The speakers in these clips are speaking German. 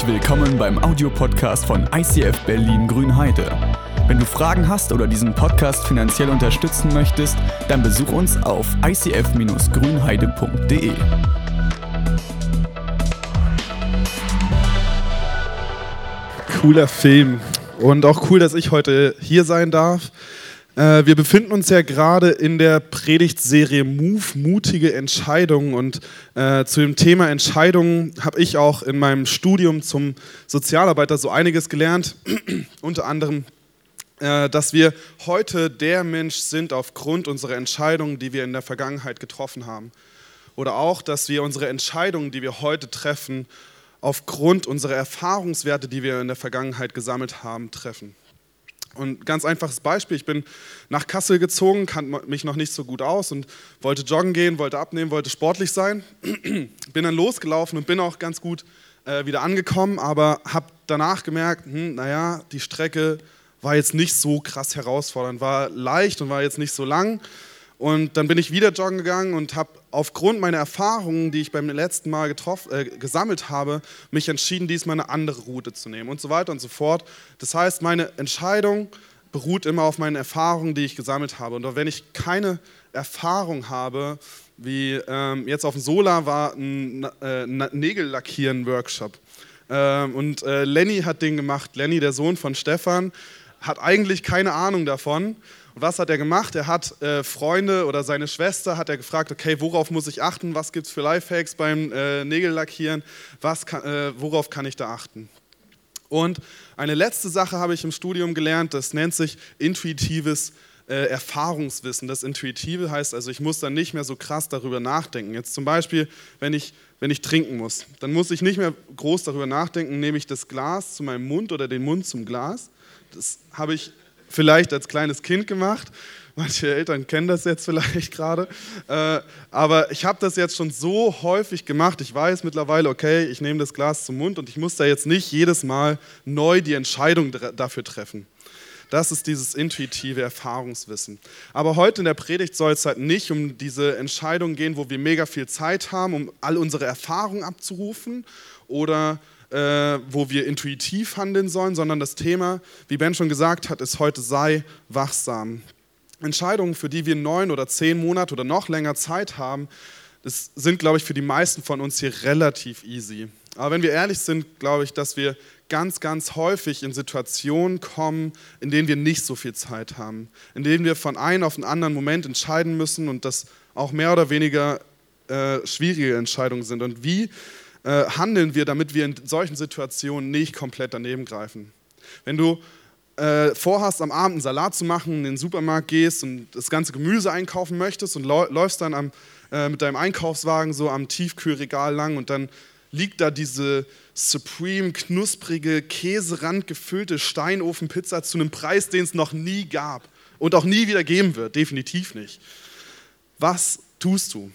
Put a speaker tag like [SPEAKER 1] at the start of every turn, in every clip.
[SPEAKER 1] Herzlich willkommen beim Audiopodcast von ICF Berlin Grünheide. Wenn du Fragen hast oder diesen Podcast finanziell unterstützen möchtest, dann besuch uns auf icf-grünheide.de.
[SPEAKER 2] Cooler Film und auch cool, dass ich heute hier sein darf. Äh, wir befinden uns ja gerade in der Predigtserie Move, mutige Entscheidungen. Und äh, zu dem Thema Entscheidungen habe ich auch in meinem Studium zum Sozialarbeiter so einiges gelernt. Unter anderem, äh, dass wir heute der Mensch sind aufgrund unserer Entscheidungen, die wir in der Vergangenheit getroffen haben. Oder auch, dass wir unsere Entscheidungen, die wir heute treffen, aufgrund unserer Erfahrungswerte, die wir in der Vergangenheit gesammelt haben, treffen. Und ganz einfaches Beispiel, ich bin nach Kassel gezogen, kannte mich noch nicht so gut aus und wollte joggen gehen, wollte abnehmen, wollte sportlich sein. bin dann losgelaufen und bin auch ganz gut äh, wieder angekommen, aber habe danach gemerkt, hm, naja, die Strecke war jetzt nicht so krass herausfordernd, war leicht und war jetzt nicht so lang. Und dann bin ich wieder joggen gegangen und habe aufgrund meiner Erfahrungen, die ich beim letzten Mal getroffen, äh, gesammelt habe, mich entschieden, diesmal eine andere Route zu nehmen und so weiter und so fort. Das heißt, meine Entscheidung beruht immer auf meinen Erfahrungen, die ich gesammelt habe. Und wenn ich keine Erfahrung habe, wie ähm, jetzt auf dem Solar war ein äh, Nägellackieren-Workshop. Ähm, und äh, Lenny hat den gemacht. Lenny, der Sohn von Stefan, hat eigentlich keine Ahnung davon. Und was hat er gemacht? Er hat äh, Freunde oder seine Schwester hat er gefragt, okay, worauf muss ich achten? Was gibt es für Lifehacks beim äh, Nägellackieren? Was kann, äh, worauf kann ich da achten? Und eine letzte Sache habe ich im Studium gelernt, das nennt sich intuitives äh, Erfahrungswissen. Das Intuitive heißt also, ich muss dann nicht mehr so krass darüber nachdenken. Jetzt zum Beispiel, wenn ich, wenn ich trinken muss, dann muss ich nicht mehr groß darüber nachdenken, nehme ich das Glas zu meinem Mund oder den Mund zum Glas. Das habe ich vielleicht als kleines Kind gemacht. Manche Eltern kennen das jetzt vielleicht gerade. Äh, aber ich habe das jetzt schon so häufig gemacht. Ich weiß mittlerweile, okay, ich nehme das Glas zum Mund und ich muss da jetzt nicht jedes Mal neu die Entscheidung dafür treffen. Das ist dieses intuitive Erfahrungswissen. Aber heute in der Predigt soll es halt nicht um diese Entscheidung gehen, wo wir mega viel Zeit haben, um all unsere Erfahrungen abzurufen oder äh, wo wir intuitiv handeln sollen, sondern das Thema, wie Ben schon gesagt hat, ist heute sei wachsam. Entscheidungen, für die wir neun oder zehn Monate oder noch länger Zeit haben, das sind, glaube ich, für die meisten von uns hier relativ easy. Aber wenn wir ehrlich sind, glaube ich, dass wir ganz, ganz häufig in Situationen kommen, in denen wir nicht so viel Zeit haben, in denen wir von einem auf einen anderen Moment entscheiden müssen und das auch mehr oder weniger äh, schwierige Entscheidungen sind. Und wie äh, handeln wir, damit wir in solchen Situationen nicht komplett daneben greifen. Wenn du äh, vorhast, am Abend einen Salat zu machen, in den Supermarkt gehst und das ganze Gemüse einkaufen möchtest und läufst dann am, äh, mit deinem Einkaufswagen so am Tiefkühlregal lang und dann liegt da diese supreme, knusprige, Käserand gefüllte Steinofenpizza zu einem Preis, den es noch nie gab und auch nie wieder geben wird, definitiv nicht. Was tust du?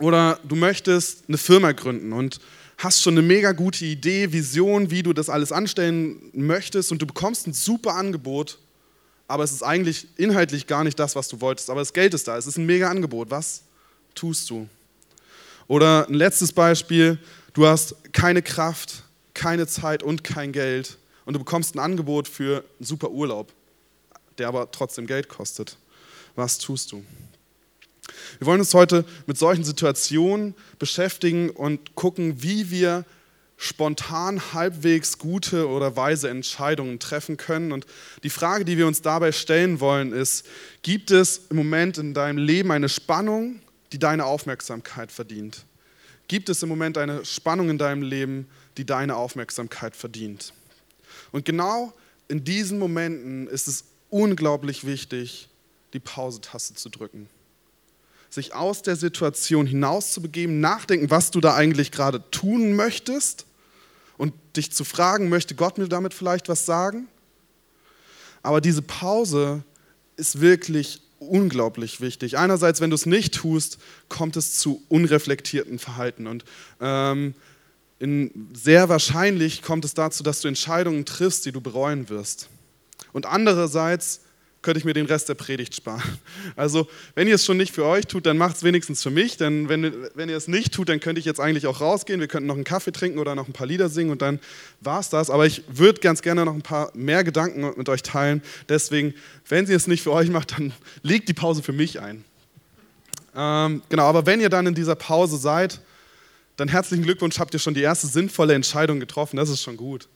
[SPEAKER 2] Oder du möchtest eine Firma gründen und hast schon eine mega gute Idee, Vision, wie du das alles anstellen möchtest und du bekommst ein super Angebot, aber es ist eigentlich inhaltlich gar nicht das, was du wolltest. Aber das Geld ist da, es ist ein mega Angebot. Was tust du? Oder ein letztes Beispiel, du hast keine Kraft, keine Zeit und kein Geld und du bekommst ein Angebot für einen super Urlaub, der aber trotzdem Geld kostet. Was tust du? Wir wollen uns heute mit solchen Situationen beschäftigen und gucken, wie wir spontan halbwegs gute oder weise Entscheidungen treffen können. Und die Frage, die wir uns dabei stellen wollen, ist, gibt es im Moment in deinem Leben eine Spannung, die deine Aufmerksamkeit verdient? Gibt es im Moment eine Spannung in deinem Leben, die deine Aufmerksamkeit verdient? Und genau in diesen Momenten ist es unglaublich wichtig, die Pause-Taste zu drücken sich aus der Situation hinauszubegeben, nachdenken, was du da eigentlich gerade tun möchtest und dich zu fragen, möchte Gott mir damit vielleicht was sagen? Aber diese Pause ist wirklich unglaublich wichtig. Einerseits, wenn du es nicht tust, kommt es zu unreflektierten Verhalten und ähm, in, sehr wahrscheinlich kommt es dazu, dass du Entscheidungen triffst, die du bereuen wirst. Und andererseits könnte ich mir den Rest der Predigt sparen. Also, wenn ihr es schon nicht für euch tut, dann macht es wenigstens für mich. Denn wenn, wenn ihr es nicht tut, dann könnte ich jetzt eigentlich auch rausgehen. Wir könnten noch einen Kaffee trinken oder noch ein paar Lieder singen und dann war es das. Aber ich würde ganz gerne noch ein paar mehr Gedanken mit euch teilen. Deswegen, wenn ihr es nicht für euch macht, dann legt die Pause für mich ein. Ähm, genau, aber wenn ihr dann in dieser Pause seid, dann herzlichen Glückwunsch, habt ihr schon die erste sinnvolle Entscheidung getroffen. Das ist schon gut.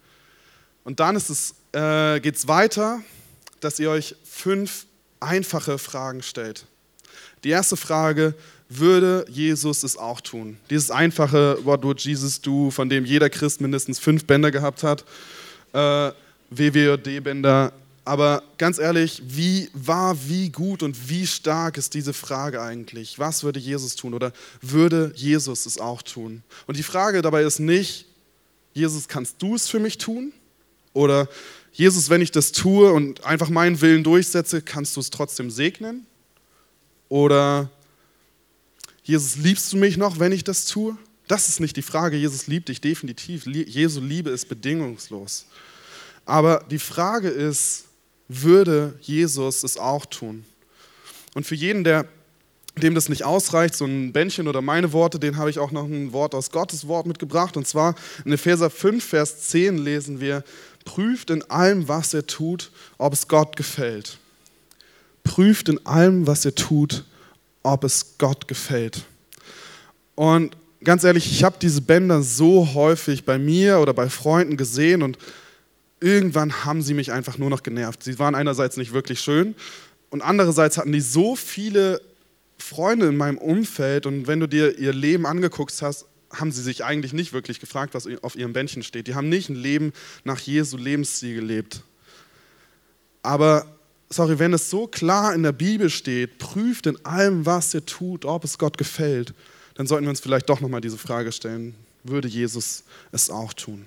[SPEAKER 2] Und dann äh, geht es weiter dass ihr euch fünf einfache Fragen stellt. Die erste Frage, würde Jesus es auch tun? Dieses einfache What would Jesus do, von dem jeder Christ mindestens fünf Bänder gehabt hat, äh, WWJD-Bänder. Aber ganz ehrlich, wie wahr, wie gut und wie stark ist diese Frage eigentlich? Was würde Jesus tun oder würde Jesus es auch tun? Und die Frage dabei ist nicht, Jesus, kannst du es für mich tun? Oder Jesus, wenn ich das tue und einfach meinen Willen durchsetze, kannst du es trotzdem segnen? Oder Jesus, liebst du mich noch, wenn ich das tue? Das ist nicht die Frage. Jesus liebt dich definitiv. Jesu Liebe ist bedingungslos. Aber die Frage ist, würde Jesus es auch tun? Und für jeden, der, dem das nicht ausreicht, so ein Bändchen oder meine Worte, den habe ich auch noch ein Wort aus Gottes Wort mitgebracht. Und zwar in Epheser 5, Vers 10 lesen wir, prüft in allem, was ihr tut, ob es Gott gefällt. Prüft in allem, was ihr tut, ob es Gott gefällt. Und ganz ehrlich, ich habe diese Bänder so häufig bei mir oder bei Freunden gesehen und irgendwann haben sie mich einfach nur noch genervt. Sie waren einerseits nicht wirklich schön und andererseits hatten die so viele Freunde in meinem Umfeld und wenn du dir ihr Leben angeguckt hast, haben sie sich eigentlich nicht wirklich gefragt, was auf ihrem Bändchen steht. Die haben nicht ein Leben nach Jesu Lebensstil gelebt. Aber, sorry, wenn es so klar in der Bibel steht, prüft in allem, was ihr tut, ob es Gott gefällt, dann sollten wir uns vielleicht doch nochmal diese Frage stellen, würde Jesus es auch tun?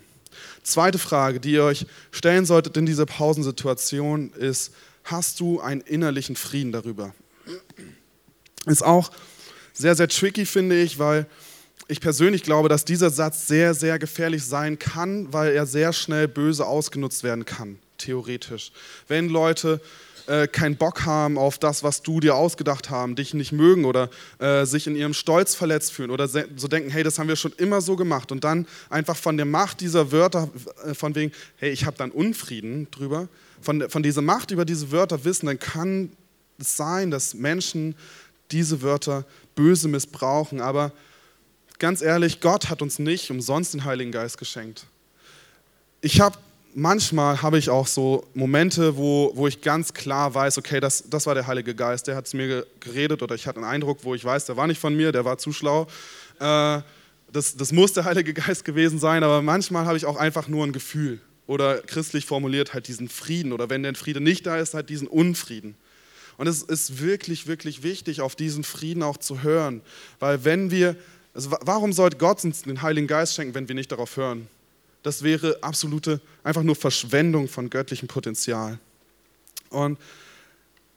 [SPEAKER 2] Zweite Frage, die ihr euch stellen solltet in dieser Pausensituation, ist, hast du einen innerlichen Frieden darüber? Ist auch sehr, sehr tricky, finde ich, weil ich persönlich glaube, dass dieser Satz sehr, sehr gefährlich sein kann, weil er sehr schnell böse ausgenutzt werden kann, theoretisch. Wenn Leute äh, keinen Bock haben auf das, was du dir ausgedacht haben, dich nicht mögen oder äh, sich in ihrem Stolz verletzt fühlen oder so denken, hey, das haben wir schon immer so gemacht und dann einfach von der Macht dieser Wörter, äh, von wegen, hey, ich habe dann Unfrieden drüber, von, von dieser Macht über diese Wörter wissen, dann kann es sein, dass Menschen diese Wörter böse missbrauchen, aber ganz ehrlich, Gott hat uns nicht umsonst den Heiligen Geist geschenkt. Ich habe manchmal habe ich auch so Momente, wo, wo ich ganz klar weiß, okay, das, das war der Heilige Geist, der hat zu mir geredet oder ich hatte einen Eindruck, wo ich weiß, der war nicht von mir, der war zu schlau. Äh, das, das muss der Heilige Geist gewesen sein, aber manchmal habe ich auch einfach nur ein Gefühl oder christlich formuliert halt diesen Frieden oder wenn der Friede nicht da ist, halt diesen Unfrieden. Und es ist wirklich, wirklich wichtig, auf diesen Frieden auch zu hören, weil wenn wir also warum sollte Gott uns den Heiligen Geist schenken, wenn wir nicht darauf hören? Das wäre absolute, einfach nur Verschwendung von göttlichem Potenzial. Und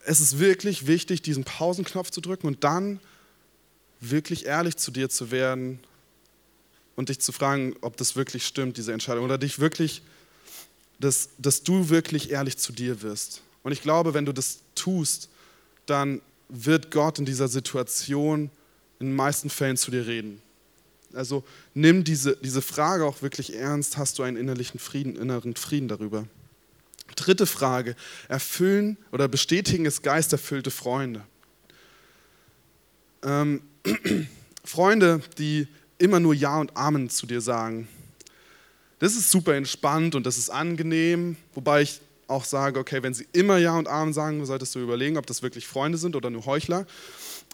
[SPEAKER 2] es ist wirklich wichtig, diesen Pausenknopf zu drücken und dann wirklich ehrlich zu dir zu werden und dich zu fragen, ob das wirklich stimmt, diese Entscheidung, oder dich wirklich, dass, dass du wirklich ehrlich zu dir wirst. Und ich glaube, wenn du das tust, dann wird Gott in dieser Situation in den meisten Fällen zu dir reden. Also nimm diese, diese Frage auch wirklich ernst. Hast du einen innerlichen Frieden, inneren Frieden darüber? Dritte Frage. Erfüllen oder bestätigen es geisterfüllte Freunde. Ähm, Freunde, die immer nur Ja und Amen zu dir sagen. Das ist super entspannt und das ist angenehm, wobei ich auch sage, okay, wenn sie immer Ja und Amen sagen, solltest du überlegen, ob das wirklich Freunde sind oder nur Heuchler.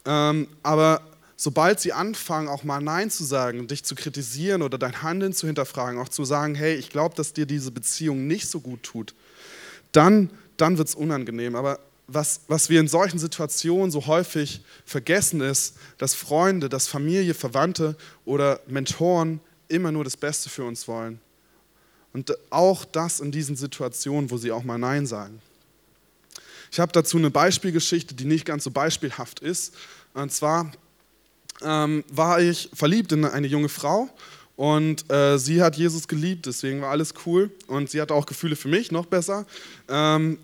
[SPEAKER 2] Ähm, aber sobald sie anfangen, auch mal Nein zu sagen, dich zu kritisieren oder dein Handeln zu hinterfragen, auch zu sagen, hey, ich glaube, dass dir diese Beziehung nicht so gut tut, dann, dann wird es unangenehm. Aber was, was wir in solchen Situationen so häufig vergessen ist, dass Freunde, dass Familie, Verwandte oder Mentoren immer nur das Beste für uns wollen. Und auch das in diesen Situationen, wo sie auch mal Nein sagen. Ich habe dazu eine Beispielgeschichte, die nicht ganz so beispielhaft ist. Und zwar ähm, war ich verliebt in eine junge Frau und äh, sie hat Jesus geliebt, deswegen war alles cool und sie hatte auch Gefühle für mich, noch besser. Ähm,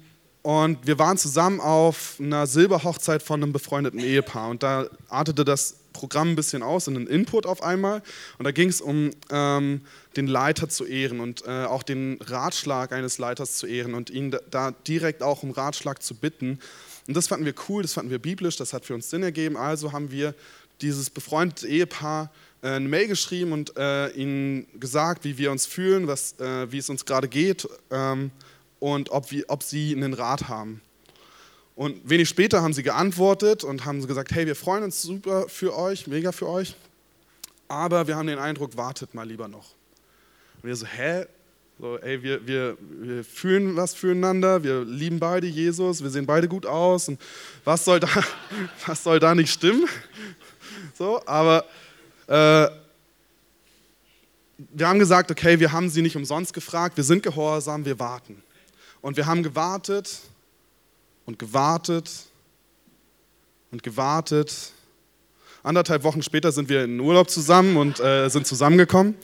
[SPEAKER 2] Und wir waren zusammen auf einer Silberhochzeit von einem befreundeten Ehepaar. Und da artete das Programm ein bisschen aus in einen Input auf einmal. Und da ging es um ähm, den Leiter zu ehren und äh, auch den Ratschlag eines Leiters zu ehren und ihn da, direkt auch um Ratschlag zu bitten. Und das fanden wir cool, das fanden wir biblisch, das hat für uns Sinn ergeben. Also haben wir dieses befreundete Ehepaar äh, eine Mail geschrieben und äh, ihnen gesagt, wie wir uns fühlen, was, äh, wie es uns gerade geht ähm, und ob, wir, ob sie einen Rat haben. Und wenig später haben sie geantwortet und haben gesagt, hey, wir freuen uns super für euch, mega für euch, aber wir haben den Eindruck, wartet mal lieber noch. Und wir so, hä? So, ey, wir, wir, wir fühlen was füreinander, wir lieben beide Jesus, wir sehen beide gut aus und was soll da, was soll da nicht stimmen? So, aber äh, wir haben gesagt, okay, wir haben sie nicht umsonst gefragt, wir sind gehorsam, wir warten. Und wir haben gewartet und gewartet und gewartet. Anderthalb Wochen später sind wir in Urlaub zusammen und äh, sind zusammengekommen.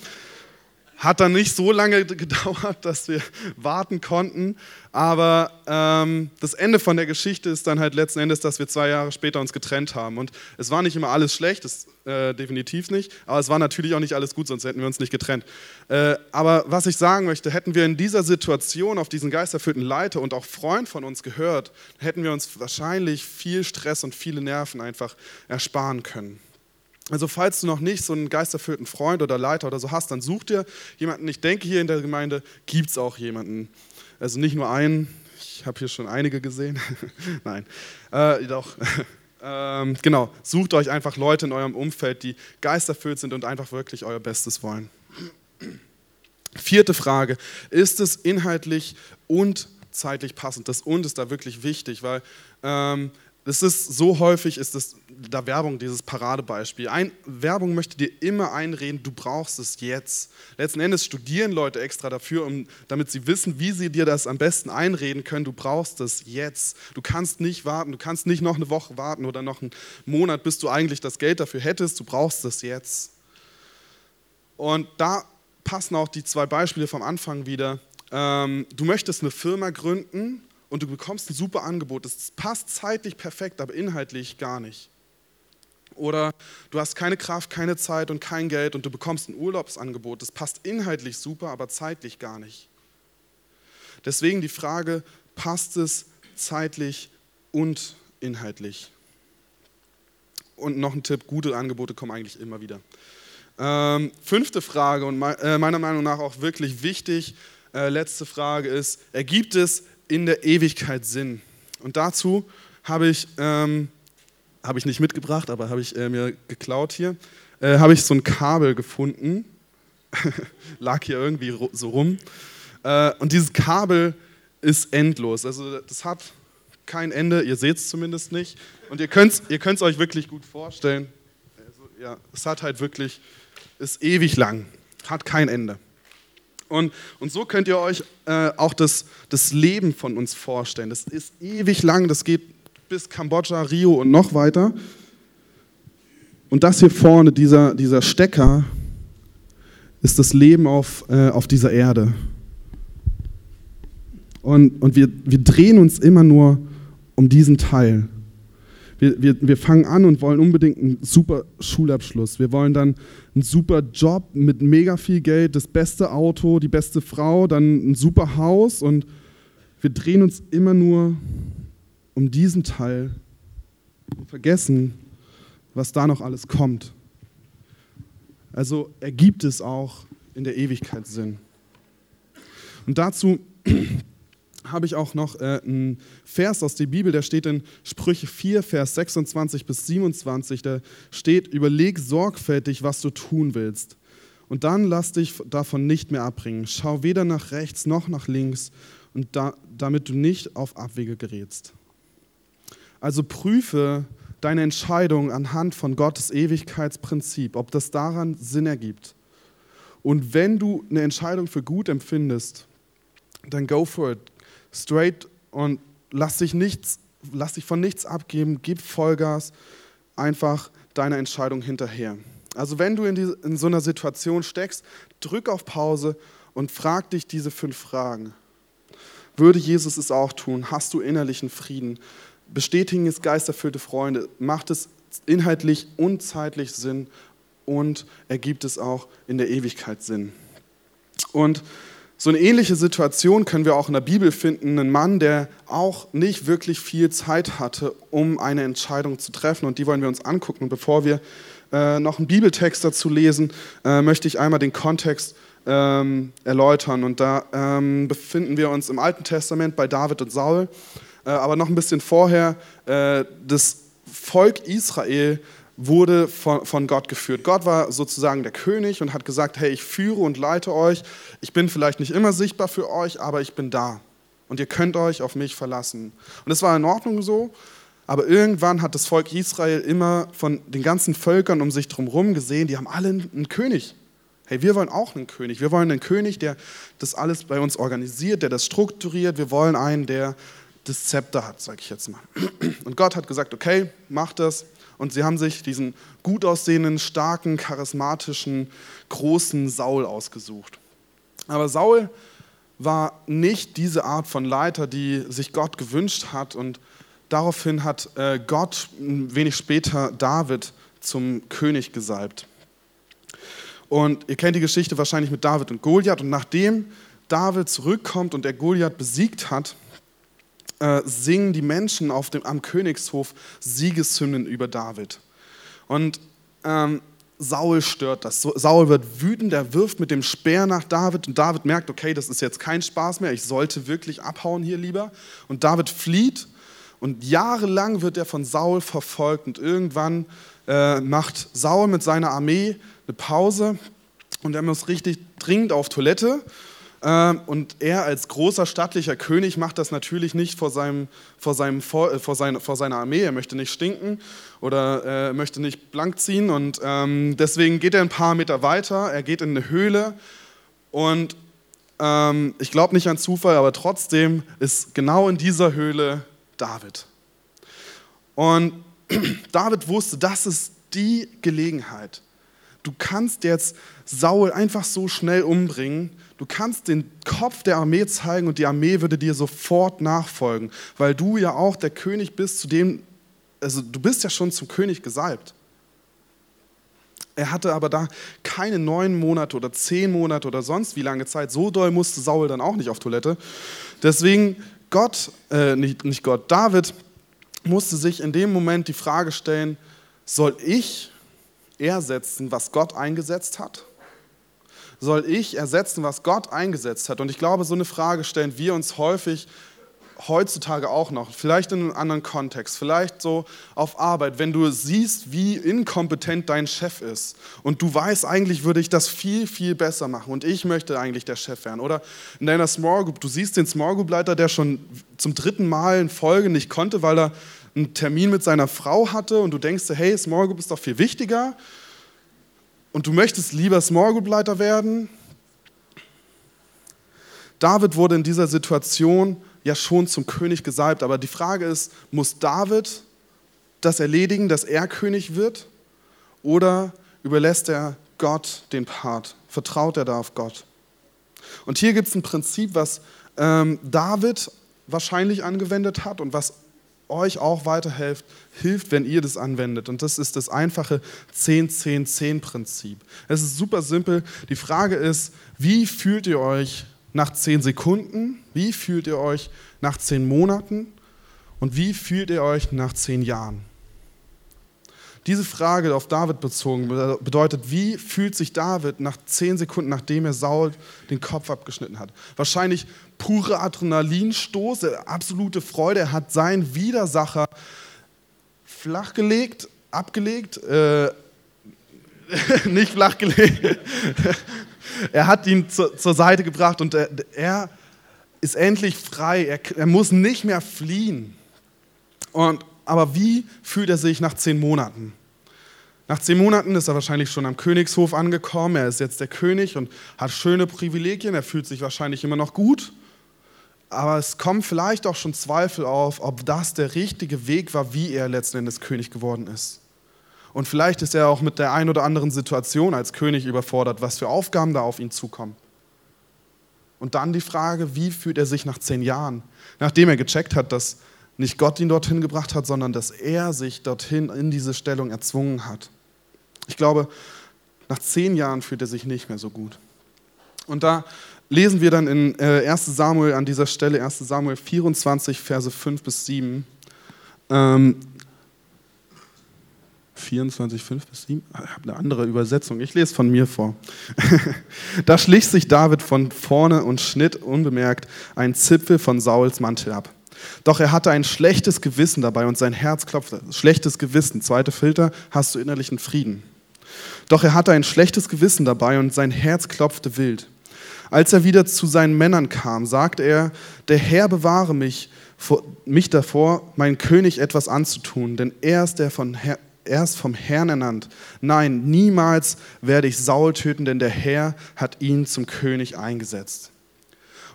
[SPEAKER 2] Hat dann nicht so lange gedauert, dass wir warten konnten. Aber ähm, das Ende von der Geschichte ist dann halt letzten Endes, dass wir zwei Jahre später uns getrennt haben. Und es war nicht immer alles schlecht, das, äh, definitiv nicht. Aber es war natürlich auch nicht alles gut, sonst hätten wir uns nicht getrennt. Äh, aber was ich sagen möchte, hätten wir in dieser Situation auf diesen geisterfüllten Leiter und auch Freund von uns gehört, hätten wir uns wahrscheinlich viel Stress und viele Nerven einfach ersparen können. Also falls du noch nicht so einen geisterfüllten Freund oder Leiter oder so hast, dann such dir jemanden. Ich denke, hier in der Gemeinde gibt es auch jemanden. Also nicht nur einen, ich habe hier schon einige gesehen. Nein, äh, doch. ähm, genau, sucht euch einfach Leute in eurem Umfeld, die geisterfüllt sind und einfach wirklich euer Bestes wollen. Vierte Frage, ist es inhaltlich und zeitlich passend? Das und ist da wirklich wichtig, weil ähm, es ist so häufig, ist es da Werbung dieses Paradebeispiel. Ein, Werbung möchte dir immer einreden, du brauchst es jetzt. Letzten Endes studieren Leute extra dafür, um, damit sie wissen, wie sie dir das am besten einreden können. Du brauchst es jetzt. Du kannst nicht warten, du kannst nicht noch eine Woche warten oder noch einen Monat, bis du eigentlich das Geld dafür hättest. Du brauchst es jetzt. Und da passen auch die zwei Beispiele vom Anfang wieder. Ähm, du möchtest eine Firma gründen und du bekommst ein super Angebot. Das passt zeitlich perfekt, aber inhaltlich gar nicht. Oder du hast keine Kraft, keine Zeit und kein Geld und du bekommst ein Urlaubsangebot. Das passt inhaltlich super, aber zeitlich gar nicht. Deswegen die Frage, passt es zeitlich und inhaltlich? Und noch ein Tipp, gute Angebote kommen eigentlich immer wieder. Ähm, fünfte Frage und äh, meiner Meinung nach auch wirklich wichtig, äh, letzte Frage ist, ergibt es in der Ewigkeit Sinn? Und dazu habe ich, ähm, habe ich nicht mitgebracht, aber habe ich äh, mir geklaut hier, äh, habe ich so ein Kabel gefunden, lag hier irgendwie so rum. Äh, und dieses Kabel ist endlos. Also das hat kein Ende, ihr seht es zumindest nicht. Und ihr könnt es ihr euch wirklich gut vorstellen. Also, ja, es hat halt wirklich, ist ewig lang, hat kein Ende. Und, und so könnt ihr euch äh, auch das, das Leben von uns vorstellen. Das ist ewig lang, das geht bis Kambodscha, Rio und noch weiter. Und das hier vorne, dieser, dieser Stecker, ist das Leben auf, äh, auf dieser Erde. Und, und wir, wir drehen uns immer nur um diesen Teil. Wir, wir, wir fangen an und wollen unbedingt einen super Schulabschluss. Wir wollen dann einen super Job mit mega viel Geld, das beste Auto, die beste Frau, dann ein super Haus und wir drehen uns immer nur um diesen Teil und vergessen, was da noch alles kommt. Also ergibt es auch in der Ewigkeit Sinn. Und dazu habe ich auch noch äh, einen Vers aus der Bibel, der steht in Sprüche 4, Vers 26 bis 27. Da steht, überleg sorgfältig, was du tun willst. Und dann lass dich davon nicht mehr abbringen. Schau weder nach rechts noch nach links, und da, damit du nicht auf Abwege gerätst. Also prüfe deine Entscheidung anhand von Gottes Ewigkeitsprinzip, ob das daran Sinn ergibt. Und wenn du eine Entscheidung für gut empfindest, dann go for it straight und lass dich, nichts, lass dich von nichts abgeben, gib Vollgas, einfach deiner Entscheidung hinterher. Also wenn du in, die, in so einer Situation steckst, drück auf Pause und frag dich diese fünf Fragen. Würde Jesus es auch tun? Hast du innerlichen Frieden? Bestätigen es geisterfüllte Freunde? Macht es inhaltlich und zeitlich Sinn? Und ergibt es auch in der Ewigkeit Sinn? Und so eine ähnliche Situation können wir auch in der Bibel finden. Ein Mann, der auch nicht wirklich viel Zeit hatte, um eine Entscheidung zu treffen. Und die wollen wir uns angucken. Und bevor wir äh, noch einen Bibeltext dazu lesen, äh, möchte ich einmal den Kontext ähm, erläutern. Und da ähm, befinden wir uns im Alten Testament bei David und Saul, äh, aber noch ein bisschen vorher. Äh, das Volk Israel wurde von, von Gott geführt. Gott war sozusagen der König und hat gesagt, hey, ich führe und leite euch. Ich bin vielleicht nicht immer sichtbar für euch, aber ich bin da. Und ihr könnt euch auf mich verlassen. Und es war in Ordnung so. Aber irgendwann hat das Volk Israel immer von den ganzen Völkern um sich drumherum gesehen, die haben alle einen König. Hey, wir wollen auch einen König. Wir wollen einen König, der das alles bei uns organisiert, der das strukturiert. Wir wollen einen, der das Zepter hat, sage ich jetzt mal. Und Gott hat gesagt, okay, mach das. Und sie haben sich diesen gut aussehenden, starken, charismatischen, großen Saul ausgesucht. Aber Saul war nicht diese Art von Leiter, die sich Gott gewünscht hat. Und daraufhin hat äh, Gott ein wenig später David zum König gesalbt. Und ihr kennt die Geschichte wahrscheinlich mit David und Goliath. Und nachdem David zurückkommt und er Goliath besiegt hat, äh, singen die Menschen auf dem, am Königshof Siegeshymnen über David. Und ähm, Saul stört das. Saul wird wütend, er wirft mit dem Speer nach David und David merkt, okay, das ist jetzt kein Spaß mehr, ich sollte wirklich abhauen hier lieber. Und David flieht und jahrelang wird er von Saul verfolgt und irgendwann äh, macht Saul mit seiner Armee eine Pause und er muss richtig dringend auf Toilette. Ähm, und er als großer stattlicher König macht das natürlich nicht vor, seinem, vor, seinem, vor, äh, vor, seine, vor seiner Armee. Er möchte nicht stinken oder äh, möchte nicht blank ziehen. Und ähm, deswegen geht er ein paar Meter weiter. Er geht in eine Höhle. Und ähm, ich glaube nicht an Zufall, aber trotzdem ist genau in dieser Höhle David. Und David wusste, das ist die Gelegenheit du kannst jetzt Saul einfach so schnell umbringen. Du kannst den Kopf der Armee zeigen und die Armee würde dir sofort nachfolgen, weil du ja auch der König bist, zu dem, also du bist ja schon zum König gesalbt. Er hatte aber da keine neun Monate oder zehn Monate oder sonst wie lange Zeit. So doll musste Saul dann auch nicht auf Toilette. Deswegen Gott, äh, nicht, nicht Gott, David musste sich in dem Moment die Frage stellen, soll ich ersetzen, was Gott eingesetzt hat? Soll ich ersetzen, was Gott eingesetzt hat? Und ich glaube, so eine Frage stellen wir uns häufig heutzutage auch noch, vielleicht in einem anderen Kontext, vielleicht so auf Arbeit, wenn du siehst, wie inkompetent dein Chef ist und du weißt, eigentlich würde ich das viel, viel besser machen und ich möchte eigentlich der Chef werden. Oder in deiner Small Group, du siehst den Small Group Leiter, der schon zum dritten Mal in Folge nicht konnte, weil er einen Termin mit seiner Frau hatte und du denkst, hey, Small Group ist doch viel wichtiger und du möchtest lieber Small Group Leiter werden. David wurde in dieser Situation ja schon zum König gesalbt, aber die Frage ist, muss David das erledigen, dass er König wird oder überlässt er Gott den Part? Vertraut er da auf Gott? Und hier gibt es ein Prinzip, was ähm, David wahrscheinlich angewendet hat und was euch auch weiterhilft, hilft, wenn ihr das anwendet. Und das ist das einfache 10-10-10-Prinzip. Es ist super simpel. Die Frage ist, wie fühlt ihr euch nach 10 Sekunden? Wie fühlt ihr euch nach 10 Monaten? Und wie fühlt ihr euch nach 10 Jahren? Diese Frage auf David bezogen bedeutet, wie fühlt sich David nach zehn Sekunden, nachdem er Saul den Kopf abgeschnitten hat? Wahrscheinlich pure Adrenalinstoß, absolute Freude. Er hat seinen Widersacher flachgelegt, abgelegt, äh, nicht flachgelegt. er hat ihn zu, zur Seite gebracht und er, er ist endlich frei. Er, er muss nicht mehr fliehen. Und aber wie fühlt er sich nach zehn Monaten? Nach zehn Monaten ist er wahrscheinlich schon am Königshof angekommen. Er ist jetzt der König und hat schöne Privilegien. Er fühlt sich wahrscheinlich immer noch gut. Aber es kommen vielleicht auch schon Zweifel auf, ob das der richtige Weg war, wie er letzten Endes König geworden ist. Und vielleicht ist er auch mit der ein oder anderen Situation als König überfordert, was für Aufgaben da auf ihn zukommen. Und dann die Frage, wie fühlt er sich nach zehn Jahren, nachdem er gecheckt hat, dass nicht Gott ihn dorthin gebracht hat, sondern dass er sich dorthin in diese Stellung erzwungen hat. Ich glaube, nach zehn Jahren fühlt er sich nicht mehr so gut. Und da lesen wir dann in 1 äh, Samuel an dieser Stelle, 1 Samuel 24, Verse 5 bis 7. Ähm, 24, 5 bis 7. Ich habe eine andere Übersetzung. Ich lese von mir vor. da schlich sich David von vorne und schnitt unbemerkt einen Zipfel von Sauls Mantel ab. Doch er hatte ein schlechtes Gewissen dabei und sein Herz klopfte. Schlechtes Gewissen. Zweite Filter, hast du innerlichen Frieden. Doch er hatte ein schlechtes Gewissen dabei und sein Herz klopfte wild. Als er wieder zu seinen Männern kam, sagte er, der Herr bewahre mich, mich davor, meinen König etwas anzutun, denn er ist, der von Herr, er ist vom Herrn ernannt. Nein, niemals werde ich Saul töten, denn der Herr hat ihn zum König eingesetzt.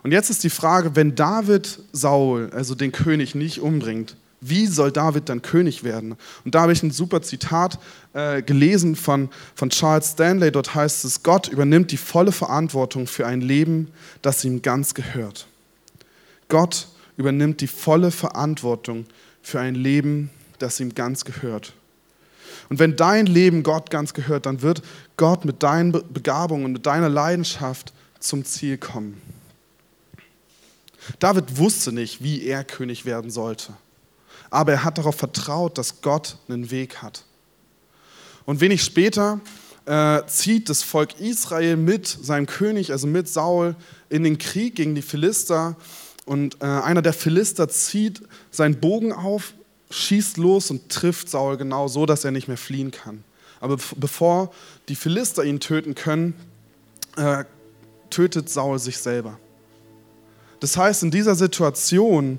[SPEAKER 2] Und jetzt ist die Frage, wenn David Saul, also den König, nicht umbringt, wie soll David dann König werden? Und da habe ich ein super Zitat äh, gelesen von, von Charles Stanley. Dort heißt es, Gott übernimmt die volle Verantwortung für ein Leben, das ihm ganz gehört. Gott übernimmt die volle Verantwortung für ein Leben, das ihm ganz gehört. Und wenn dein Leben Gott ganz gehört, dann wird Gott mit deinen Begabungen und mit deiner Leidenschaft zum Ziel kommen. David wusste nicht, wie er König werden sollte aber er hat darauf vertraut, dass Gott einen Weg hat. Und wenig später äh, zieht das Volk Israel mit seinem König, also mit Saul, in den Krieg gegen die Philister. Und äh, einer der Philister zieht seinen Bogen auf, schießt los und trifft Saul genau so, dass er nicht mehr fliehen kann. Aber bevor die Philister ihn töten können, äh, tötet Saul sich selber. Das heißt, in dieser Situation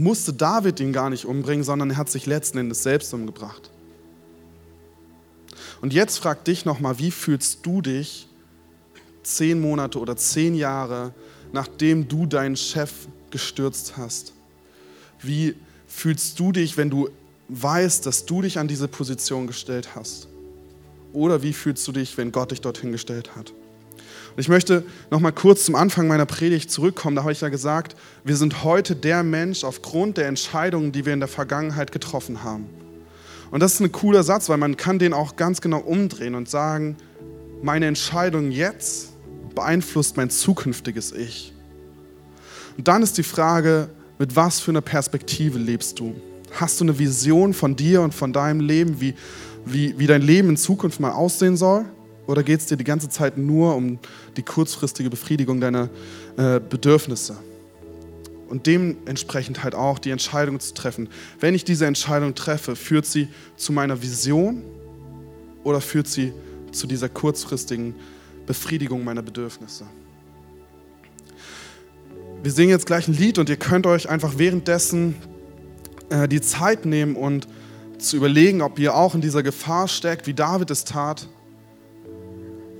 [SPEAKER 2] musste David ihn gar nicht umbringen, sondern er hat sich letzten Endes selbst umgebracht. Und jetzt frag dich nochmal, wie fühlst du dich zehn Monate oder zehn Jahre, nachdem du deinen Chef gestürzt hast? Wie fühlst du dich, wenn du weißt, dass du dich an diese Position gestellt hast? Oder wie fühlst du dich, wenn Gott dich dorthin gestellt hat? Ich möchte noch mal kurz zum Anfang meiner Predigt zurückkommen. Da habe ich ja gesagt, wir sind heute der Mensch aufgrund der Entscheidungen, die wir in der Vergangenheit getroffen haben. Und das ist ein cooler Satz, weil man kann den auch ganz genau umdrehen und sagen, meine Entscheidung jetzt beeinflusst mein zukünftiges Ich. Und dann ist die Frage, mit was für einer Perspektive lebst du? Hast du eine Vision von dir und von deinem Leben, wie, wie, wie dein Leben in Zukunft mal aussehen soll? Oder geht es dir die ganze Zeit nur um die kurzfristige Befriedigung deiner äh, Bedürfnisse? Und dementsprechend halt auch die Entscheidung zu treffen. Wenn ich diese Entscheidung treffe, führt sie zu meiner Vision oder führt sie zu dieser kurzfristigen Befriedigung meiner Bedürfnisse? Wir singen jetzt gleich ein Lied und ihr könnt euch einfach währenddessen äh, die Zeit nehmen und zu überlegen, ob ihr auch in dieser Gefahr steckt, wie David es tat,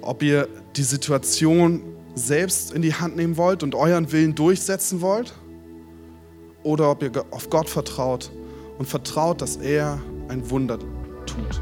[SPEAKER 2] ob ihr die Situation selbst in die Hand nehmen wollt und euren Willen durchsetzen wollt oder ob ihr auf Gott vertraut und vertraut, dass er ein Wunder tut.